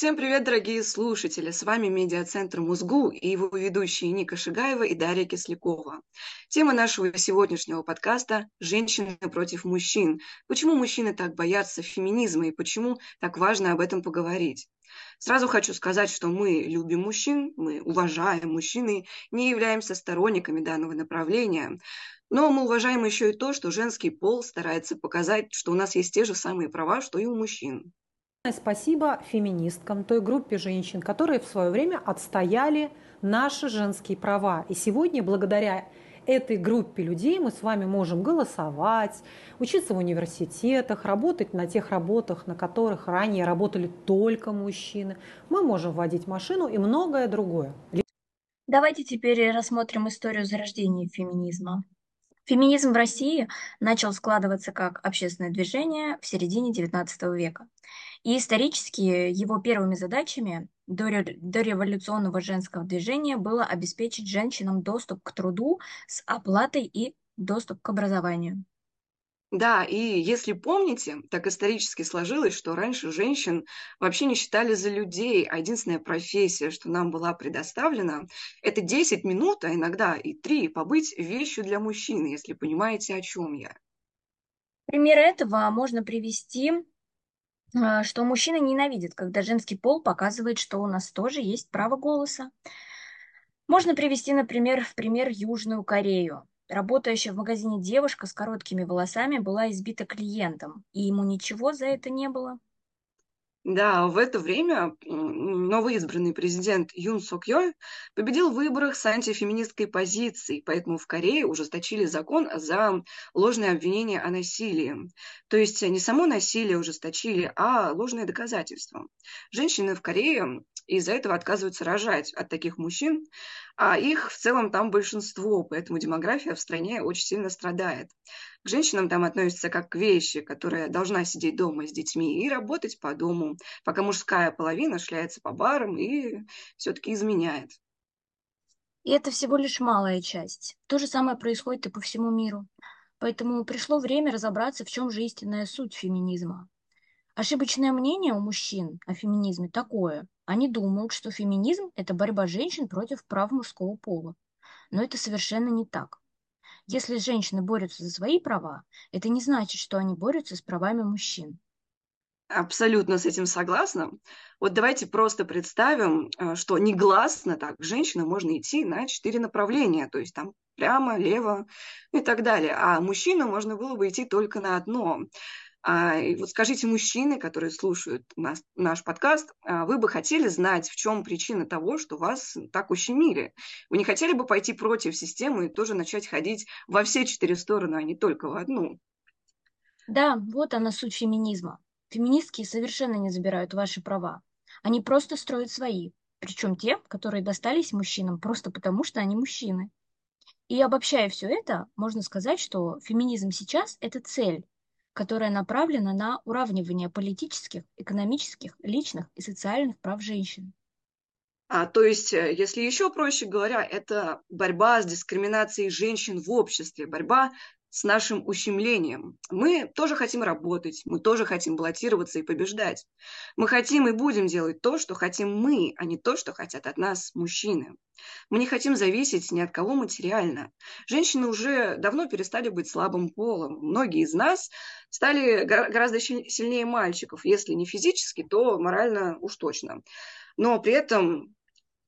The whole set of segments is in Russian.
Всем привет, дорогие слушатели! С вами медиацентр Музгу и его ведущие Ника Шигаева и Дарья Кислякова. Тема нашего сегодняшнего подкаста – «Женщины против мужчин». Почему мужчины так боятся феминизма и почему так важно об этом поговорить? Сразу хочу сказать, что мы любим мужчин, мы уважаем мужчин и не являемся сторонниками данного направления. Но мы уважаем еще и то, что женский пол старается показать, что у нас есть те же самые права, что и у мужчин. Спасибо феминисткам, той группе женщин, которые в свое время отстояли наши женские права. И сегодня, благодаря этой группе людей, мы с вами можем голосовать, учиться в университетах, работать на тех работах, на которых ранее работали только мужчины. Мы можем водить машину и многое другое. Давайте теперь рассмотрим историю зарождения феминизма. Феминизм в России начал складываться как общественное движение в середине XIX века. И исторически его первыми задачами до, до революционного женского движения было обеспечить женщинам доступ к труду с оплатой и доступ к образованию. Да, и если помните, так исторически сложилось, что раньше женщин вообще не считали за людей, а единственная профессия, что нам была предоставлена, это 10 минут, а иногда и 3, побыть вещью для мужчины, если понимаете, о чем я. Пример этого можно привести что мужчины ненавидят, когда женский пол показывает, что у нас тоже есть право голоса. Можно привести, например, в пример Южную Корею. Работающая в магазине девушка с короткими волосами была избита клиентом, и ему ничего за это не было. Да, в это время новоизбранный президент Юн Сок Йоль победил в выборах с антифеминистской позицией, поэтому в Корее ужесточили закон за ложное обвинение о насилии. То есть не само насилие ужесточили, а ложные доказательства. Женщины в Корее из-за этого отказываются рожать от таких мужчин, а их в целом там большинство, поэтому демография в стране очень сильно страдает. К женщинам там относятся как к вещи, которая должна сидеть дома с детьми и работать по дому, пока мужская половина шляется по барам и все-таки изменяет. И это всего лишь малая часть. То же самое происходит и по всему миру. Поэтому пришло время разобраться, в чем же истинная суть феминизма. Ошибочное мнение у мужчин о феминизме такое. Они думают, что феминизм – это борьба женщин против прав мужского пола. Но это совершенно не так. Если женщины борются за свои права, это не значит, что они борются с правами мужчин. Абсолютно с этим согласна. Вот давайте просто представим, э, что негласно так женщина можно идти на четыре направления, то есть там прямо, лево и так далее. А мужчину можно было бы идти только на одно. А, и вот скажите, мужчины, которые слушают нас, наш подкаст, а, вы бы хотели знать, в чем причина того, что вас так ущемили? Вы не хотели бы пойти против системы и тоже начать ходить во все четыре стороны, а не только в одну? Да, вот она суть феминизма. Феминистки совершенно не забирают ваши права. Они просто строят свои. Причем те, которые достались мужчинам просто потому, что они мужчины. И обобщая все это, можно сказать, что феминизм сейчас – это цель, которая направлена на уравнивание политических, экономических, личных и социальных прав женщин. А, то есть, э, если еще проще говоря, это борьба с дискриминацией женщин в обществе, борьба с нашим ущемлением. Мы тоже хотим работать, мы тоже хотим баллотироваться и побеждать. Мы хотим и будем делать то, что хотим мы, а не то, что хотят от нас мужчины. Мы не хотим зависеть ни от кого материально. Женщины уже давно перестали быть слабым полом. Многие из нас стали гораздо сильнее мальчиков, если не физически, то морально уж точно. Но при этом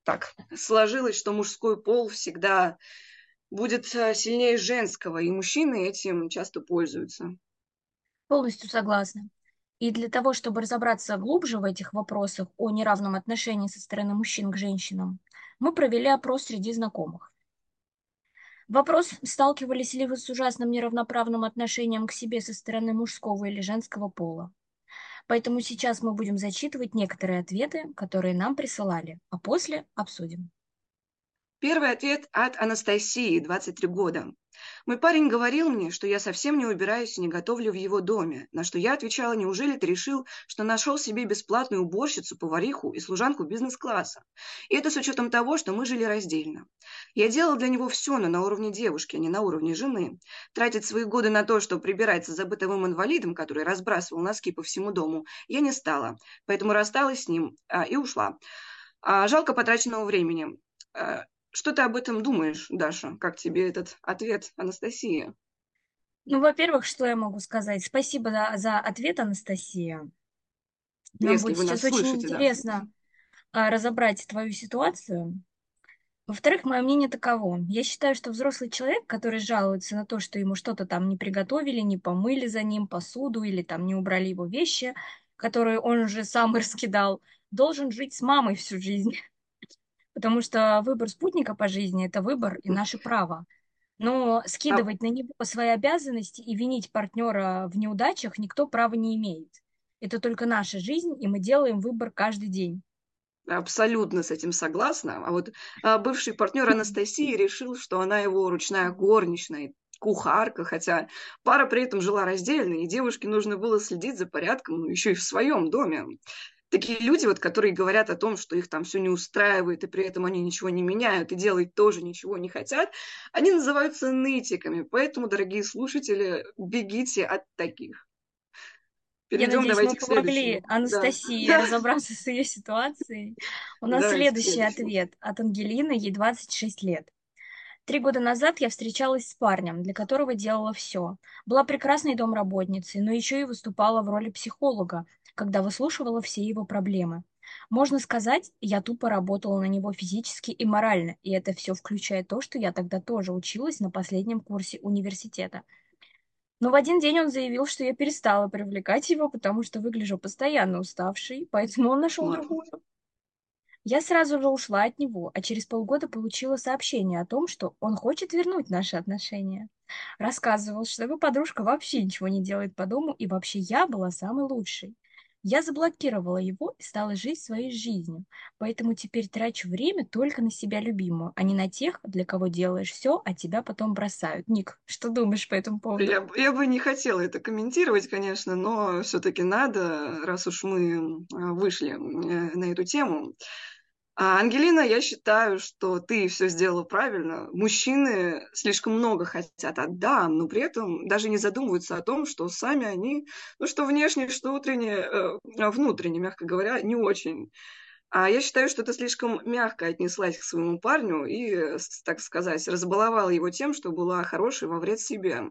так сложилось, что мужской пол всегда будет э, сильнее женского, и мужчины этим часто пользуются. Полностью согласна. И для того, чтобы разобраться глубже в этих вопросах о неравном отношении со стороны мужчин к женщинам, мы провели опрос среди знакомых. Вопрос, сталкивались ли вы с ужасным неравноправным отношением к себе со стороны мужского или женского пола. Поэтому сейчас мы будем зачитывать некоторые ответы, которые нам присылали, а после обсудим. Первый ответ от Анастасии, 23 года. Мой парень говорил мне, что я совсем не убираюсь и не готовлю в его доме, на что я отвечала, неужели ты решил, что нашел себе бесплатную уборщицу, повариху и служанку бизнес-класса? И это с учетом того, что мы жили раздельно. Я делала для него все, но на уровне девушки, а не на уровне жены. Тратить свои годы на то, чтобы прибираться за бытовым инвалидом, который разбрасывал носки по всему дому, я не стала, поэтому рассталась с ним а, и ушла. А, жалко потраченного времени. Что ты об этом думаешь, Даша? Как тебе этот ответ Анастасии? Ну, во-первых, что я могу сказать? Спасибо за, за ответ, Анастасия. Нам Если будет сейчас очень слышите, да. интересно а, разобрать твою ситуацию. Во-вторых, мое мнение таково. Я считаю, что взрослый человек, который жалуется на то, что ему что-то там не приготовили, не помыли за ним посуду или там не убрали его вещи, которые он уже сам раскидал, должен жить с мамой всю жизнь. Потому что выбор спутника по жизни – это выбор и наше право. Но А, скидывать на него свои обязанности и винить партнера в неудачах никто права не имеет. Это только наша жизнь, и мы делаем выбор каждый день. Абсолютно с этим согласна. А вот а, бывший партнер Анастасии решил, что она его ручная горничная, кухарка, хотя пара при этом жила раздельно, и девушке нужно было следить за порядком, ну, еще и в своем доме. Такие люди, вот, которые говорят о том, что их там все не устраивает, и при этом они ничего не меняют, и делать тоже ничего не хотят, они называются нытиками. Поэтому, дорогие слушатели, бегите от таких. Я Перейдем, надеюсь, давайте мы помогли. Анастасии Да. разобраться с ее ситуацией. У нас Давайте следующий ответ от Ангелины, ей 26 лет. Три года назад я встречалась с парнем, для которого делала все. Была прекрасной домработницей, но еще и выступала в роли психолога, когда выслушивала все его проблемы. Можно сказать, я тупо работала на него физически и морально, и это все включает то, что я тогда тоже училась на последнем курсе университета. Но в один день он заявил, что я перестала привлекать его, потому что выгляжу постоянно уставшей, поэтому он нашел другую. Я сразу же ушла от него, а через полгода получила сообщение о том, что он хочет вернуть наши отношения. Рассказывал, что его подружка вообще ничего не делает по дому, и вообще я была самой лучшей. Я заблокировала его и стала жить своей жизнью, поэтому теперь трачу время только на себя любимую, а не на тех, для кого делаешь все, а тебя потом бросают. Ник, что думаешь по этому поводу? Я, я бы не хотела это комментировать, конечно, но все-таки надо, раз уж мы вышли э, на эту тему. А, Ангелина, я считаю, что ты все сделала правильно. Мужчины слишком много хотят от дам, но при этом даже не задумываются о том, что сами они, ну что внешне, что внутренне, э, а, внутренне, мягко говоря, не очень. А я считаю, что ты слишком мягко отнеслась к своему парню и, э, так сказать, разбаловала его тем, что была хорошей во вред себе.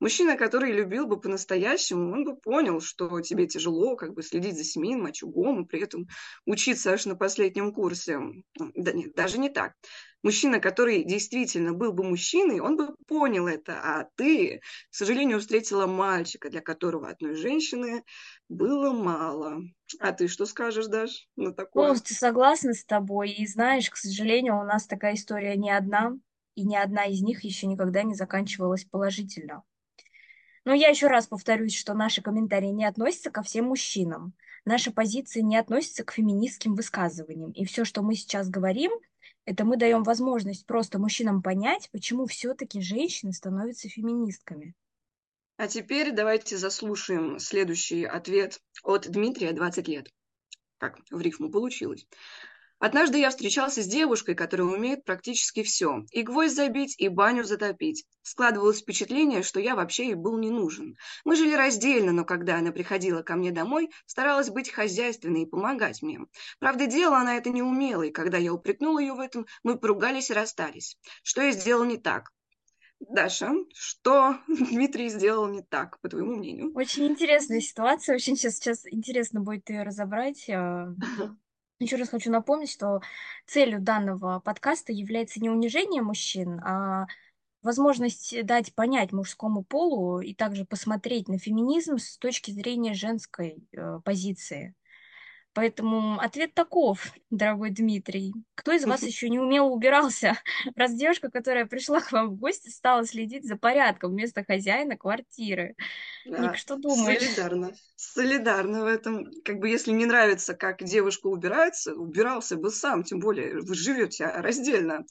Мужчина, который любил бы по-настоящему, он бы понял, что тебе тяжело как бы следить за семейным очагом и при этом учиться аж на последнем курсе. Да нет, даже не так. Мужчина, который действительно был бы мужчиной, он бы понял это, а ты, к сожалению, встретила мальчика, для которого одной женщины было мало. А ты что скажешь, Даш, на такое? Полностью согласна с тобой. И знаешь, к сожалению, у нас такая история не одна, и ни одна из них еще никогда не заканчивалась положительно. Но я еще раз повторюсь, что наши комментарии не относятся ко всем мужчинам. Наша позиция не относится к феминистским высказываниям. И все, что мы сейчас говорим, это мы даем возможность просто мужчинам понять, почему все-таки женщины становятся феминистками. А теперь давайте заслушаем следующий ответ от Дмитрия, 20 лет. Как в рифму получилось. Однажды я встречался с девушкой, которая умеет практически все. И гвоздь забить, и баню затопить. Складывалось впечатление, что я вообще ей был не нужен. Мы жили раздельно, но когда она приходила ко мне домой, старалась быть хозяйственной и помогать мне. Правда, делала она это не умела, и когда я упрекнула ее в этом, мы поругались и расстались. Что я сделал не так? Даша, что Дмитрий сделал не так, по твоему мнению? Очень интересная ситуация, очень сейчас, сейчас интересно будет ее разобрать. А, Еще раз хочу напомнить, что целью данного подкаста является не унижение мужчин, а возможность дать понять мужскому полу и также посмотреть на феминизм с точки зрения женской э, позиции. Поэтому ответ таков, дорогой Дмитрий. Кто из вас еще не умело убирался, раз девушка, которая пришла к вам в гости, стала следить за порядком вместо хозяина квартиры? Ник, Да, что думаешь? солидарно. Солидарно в этом. Как бы если не нравится, как девушка убирается, убирался бы сам, тем более вы живете раздельно.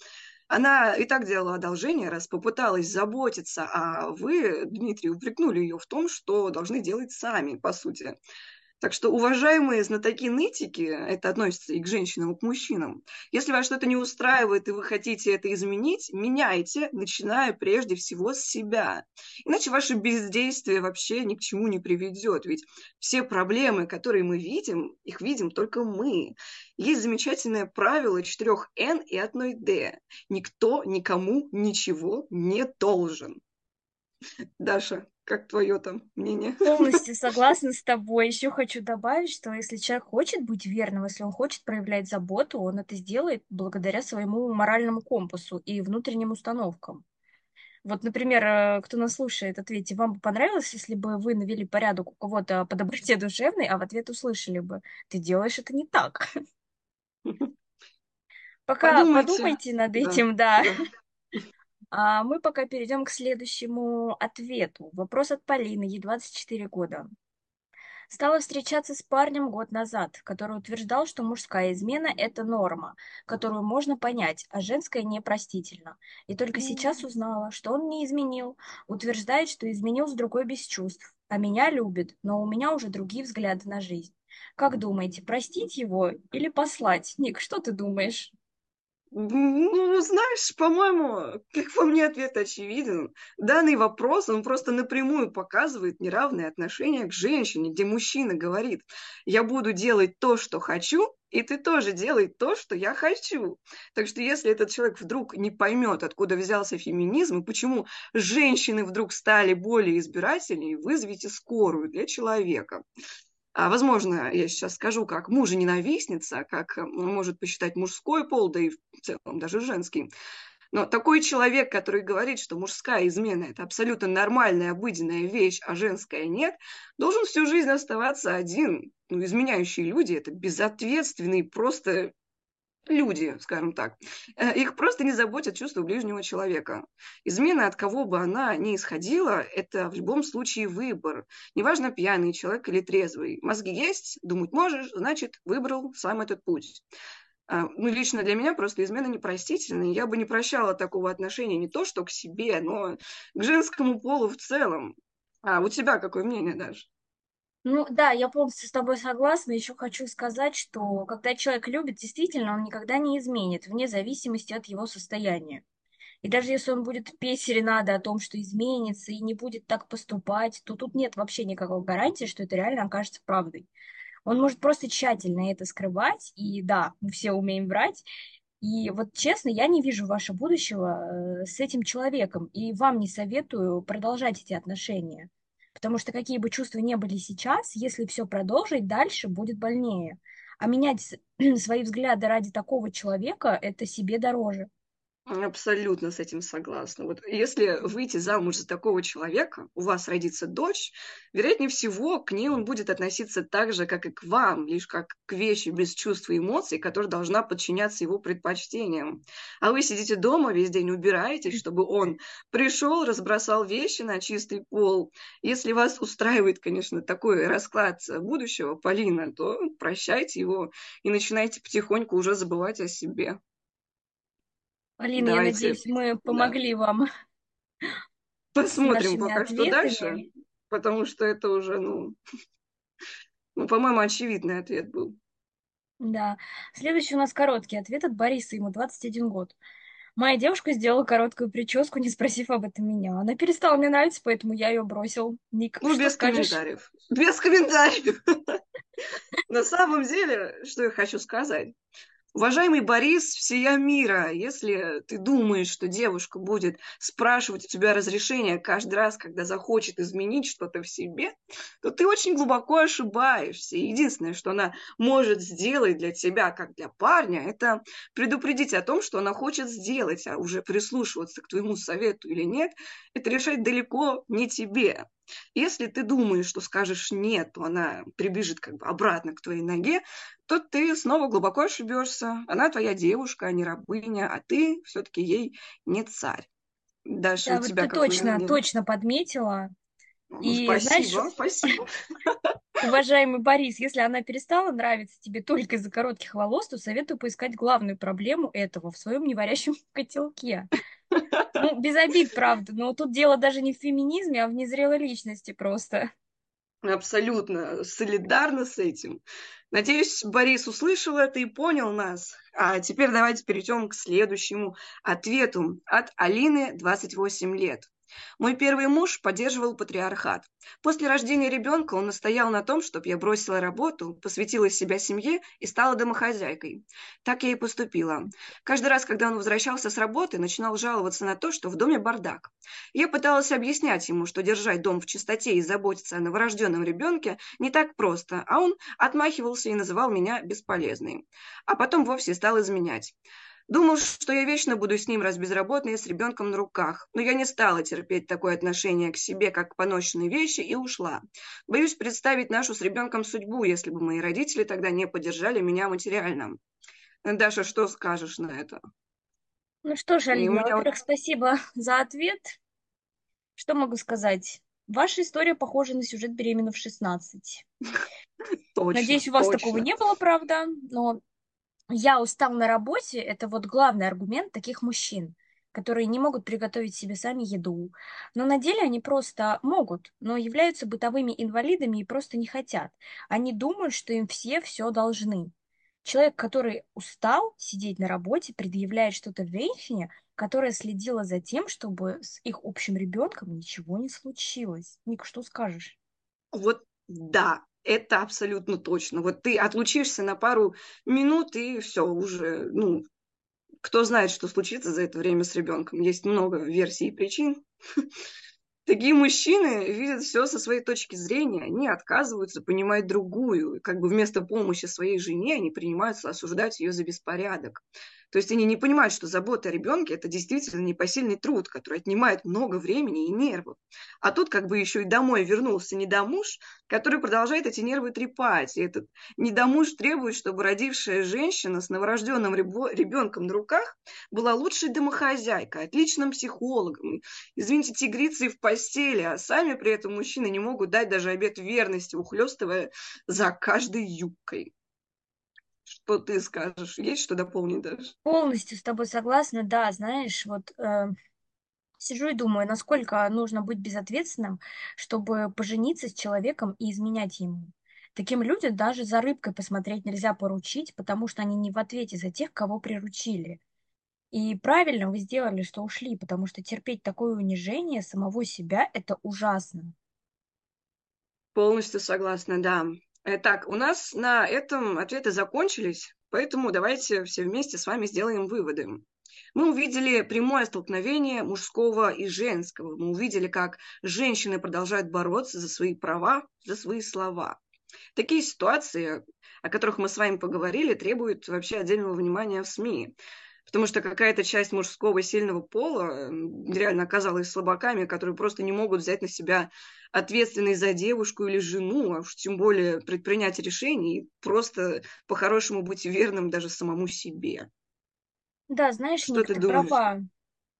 Она и так делала одолжение, раз попыталась заботиться, а вы, Дмитрий, упрекнули ее в том, что должны делать сами, по сути. Так что, уважаемые знатоки-нытики, это относится и к женщинам, и к мужчинам, если вас что-то не устраивает, и вы хотите это изменить, меняйте, начиная прежде всего с себя. Иначе ваше бездействие вообще ни к чему не приведет. Ведь все проблемы, которые мы видим, их видим только мы. Есть замечательное правило четырех Н и одной Д. Никто никому ничего не должен. Даша, как твое там мнение? Полностью согласна с тобой. Еще хочу добавить, что если человек хочет быть верным, если он хочет проявлять заботу, он это сделает благодаря своему моральному компасу и внутренним установкам. Вот, например, э, кто нас слушает, ответьте, вам бы понравилось, если бы вы навели порядок у кого-то по доброте душевной, а в ответ услышали бы, ты делаешь это не так. Пока подумайте, подумайте над этим, да. да. А мы пока перейдем к следующему ответу. Вопрос от Полины, ей 24 года. Стала встречаться с парнем год назад, который утверждал, что мужская измена – это норма, которую можно понять, а женская непростительно. И только сейчас узнала, что он не изменил, утверждает, что изменил с другой без чувств, а меня любит, но у меня уже другие взгляды на жизнь. Как думаете, простить его или послать? Ник, что ты думаешь? Ну, знаешь, по-моему, как по мне, ответ очевиден. Данный вопрос, он просто напрямую показывает неравное отношение к женщине, где мужчина говорит, я буду делать то, что хочу, и ты тоже делай то, что я хочу. Так что если этот человек вдруг не поймет, откуда взялся феминизм и почему женщины вдруг стали более избирательнее, вызовите скорую для человека. А, возможно, я сейчас скажу, как мужа-ненавистница, как э, может посчитать мужской пол, да и в целом даже женский. Но такой человек, который говорит, что мужская измена – это абсолютно нормальная, обыденная вещь, а женская нет, должен всю жизнь оставаться один. Ну, изменяющие люди – это безответственные, просто люди, скажем так. Э, их просто не заботят чувства ближнего человека. Измена, от кого бы она ни исходила, это в любом случае выбор. Неважно, пьяный человек или трезвый. Мозги есть, думать можешь, значит, выбрал сам этот путь. А, ну, лично для меня просто измена непростительная. Я бы не прощала такого отношения не то, что к себе, но к женскому полу в целом. А у тебя какое мнение, Даша? Ну да, я полностью с тобой согласна. Еще хочу сказать, что когда человек любит, действительно, он никогда не изменит, вне зависимости от его состояния. И даже если он будет петь серенады о том, что изменится и не будет так поступать, то тут нет вообще никакой гарантии, что это реально окажется правдой. Он может просто тщательно это скрывать, и да, мы все умеем врать. И вот честно, я не вижу вашего будущего э, с этим человеком, и вам не советую продолжать эти отношения. Потому что какие бы чувства не были сейчас, если все продолжить, дальше будет больнее. А менять свои взгляды ради такого человека – это себе дороже. Абсолютно с этим согласна. Вот если выйти замуж за такого человека, у вас родится дочь, вероятнее всего, к ней он будет относиться так же, как и к вам, лишь как к вещи без чувств и эмоций, которая должна подчиняться его предпочтениям. А вы сидите дома весь день, убираетесь, чтобы он пришел, разбросал вещи на чистый пол. Если вас устраивает, конечно, такой расклад будущего, Полина, то прощайте его и начинайте потихоньку уже забывать о себе. Полина, Давайте. я надеюсь, мы помогли да. вам. Посмотрим пока ответами. что дальше, потому что это уже, ну, ну, по-моему, очевидный ответ был. Да. Следующий у нас короткий ответ от Бориса, ему 21 год. Моя девушка сделала короткую прическу, не спросив об этом меня. Она перестала мне нравиться, поэтому я ее бросил. Ник, ну, без скажешь? комментариев. Без комментариев. На самом деле, что я хочу сказать. Уважаемый Борис всея мира, если ты думаешь, что девушка будет спрашивать у тебя разрешение каждый раз, когда захочет изменить что-то в себе, то ты очень глубоко ошибаешься. единственное, что она может сделать для тебя, как для парня, это предупредить о том, что она хочет сделать, а уже прислушиваться к твоему совету или нет, это решать далеко не тебе. Если ты думаешь, что скажешь нет, то она прибежит как бы обратно к твоей ноге, то ты снова глубоко ошибешься. Она твоя девушка, а не рабыня, а ты все-таки ей не царь. Даже да, у тебя вот ты точно, мнение? точно подметила. Ну, и спасибо, знаешь, спасибо. Уважаемый Борис, если она перестала нравиться тебе только из-за коротких волос, то советую поискать главную проблему этого в своем неварящем котелке. Ну, без обид, правда, но тут дело даже не в феминизме, а в незрелой личности просто. Абсолютно солидарна с этим. Надеюсь, Борис услышал это и понял нас. А теперь давайте перейдем к следующему ответу от Алины, 28 лет. Мой первый муж поддерживал патриархат. После рождения ребенка он настоял на том, чтобы я бросила работу, посвятила себя семье и стала домохозяйкой. Так я и поступила. Каждый раз, когда он возвращался с работы, начинал жаловаться на то, что в доме бардак. Я пыталась объяснять ему, что держать дом в чистоте и заботиться о новорожденном ребенке не так просто, а он отмахивался и называл меня бесполезной. А потом вовсе стал изменять. Думал, что я вечно буду с ним раз безработной с ребенком на руках, но я не стала терпеть такое отношение к себе, как к поношенной вещи, и ушла. Боюсь представить нашу с ребенком судьбу, если бы мои родители тогда не поддержали меня материально. Даша, что скажешь на это? Ну что ж, Алина, меня... во-первых, спасибо за ответ. Что могу сказать? Ваша история похожа на сюжет беременна в 16. Точно, Надеюсь, у вас точно. такого не было, правда, но я устал на работе, это вот главный аргумент таких мужчин, которые не могут приготовить себе сами еду. Но на деле они просто могут, но являются бытовыми инвалидами и просто не хотят. Они думают, что им все все должны. Человек, который устал сидеть на работе, предъявляет что-то женщине, которая следила за тем, чтобы с их общим ребенком ничего не случилось. Ник, что скажешь? Вот да, это абсолютно точно. Вот ты отлучишься на пару минут, и все, уже, ну, кто знает, что случится за это время с ребенком. Есть много версий и причин. Такие мужчины видят все со своей точки зрения, они отказываются понимать другую. Как бы вместо помощи своей жене они принимаются осуждать ее за беспорядок. То есть они не понимают, что забота о ребенке – это действительно непосильный труд, который отнимает много времени и нервов. А тут как бы еще и домой вернулся недомуж, который продолжает эти нервы трепать. И этот недомуж требует, чтобы родившая женщина с новорожденным ребенком на руках была лучшей домохозяйкой, отличным психологом, извините, тигрицей в постели, а сами при этом мужчины не могут дать даже обет верности, ухлестывая за каждой юбкой. Что ты скажешь? Есть что дополнить даже? Полностью с тобой согласна, да, знаешь, вот э, сижу и думаю, насколько нужно быть безответственным, чтобы пожениться с человеком и изменять ему. Таким людям даже за рыбкой посмотреть нельзя поручить, потому что они не в ответе за тех, кого приручили. И правильно вы сделали, что ушли, потому что терпеть такое унижение самого себя – это ужасно. Полностью согласна, да. Так, у нас на этом ответы закончились, поэтому давайте все вместе с вами сделаем выводы. Мы увидели прямое столкновение мужского и женского. Мы увидели, как женщины продолжают бороться за свои права, за свои слова. Такие ситуации, о которых мы с вами поговорили, требуют вообще отдельного внимания в СМИ потому что какая-то часть мужского сильного пола реально оказалась слабаками, которые просто не могут взять на себя ответственность за девушку или жену, а уж тем более предпринять решение и просто по-хорошему быть верным даже самому себе. Да, знаешь, что Ник, ты, ты права.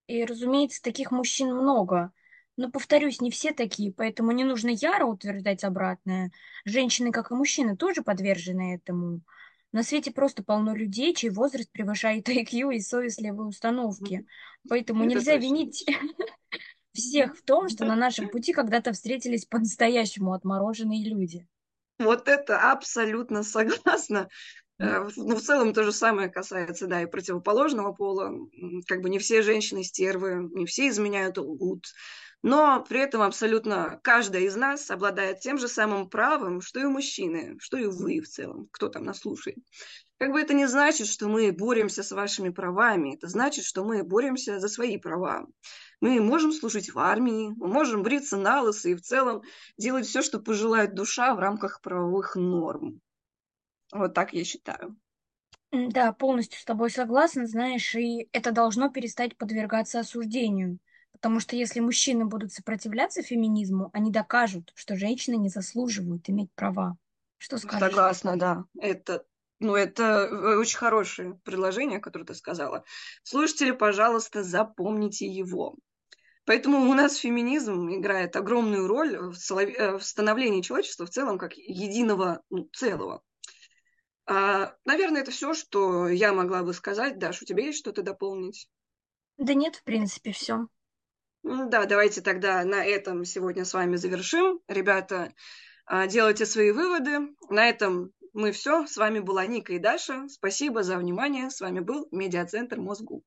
И, разумеется, таких мужчин много. Но, повторюсь, не все такие, поэтому не нужно яро утверждать обратное. Женщины, как и мужчины, тоже подвержены этому. На свете просто полно людей, чей возраст превышает IQ и совестливые установки. Поэтому Это нельзя точно. винить всех в том, что на нашем пути когда-то встретились по-настоящему отмороженные люди. Вот это абсолютно согласна. Э, ну, в целом то же самое касается, да, и противоположного пола. Как бы не все женщины стервы, не все изменяют лгут. Но при этом абсолютно каждая из нас обладает тем же самым правом, что и мужчины, что и вы в целом, кто там нас слушает. Как бы это не значит, что мы боремся с вашими правами, это значит, что мы боремся за свои права. Мы можем служить в армии, мы можем бриться на лысо и в целом делать все, что пожелает душа в рамках правовых норм. Вот так я считаю. Да, полностью с тобой согласна, знаешь, и это должно перестать подвергаться осуждению. Потому что если мужчины будут сопротивляться феминизму, они докажут, что женщины не заслуживают иметь права. Что скажешь? Согласна, да. Это, ну, это э, очень хорошее предложение, которое ты сказала. Слушатели, пожалуйста, запомните его. Поэтому у нас феминизм играет огромную роль в э, становлении человечества в целом как единого ну, целого. А, наверное, это все, что я могла бы сказать. Даш, у тебя есть что-то дополнить? Да нет, в принципе, все. Да, давайте тогда на этом сегодня с вами завершим. Ребята, а, делайте свои выводы. На этом мы все. С вами была Ника и Даша. Спасибо за внимание. С вами был Медиацентр Мозгу.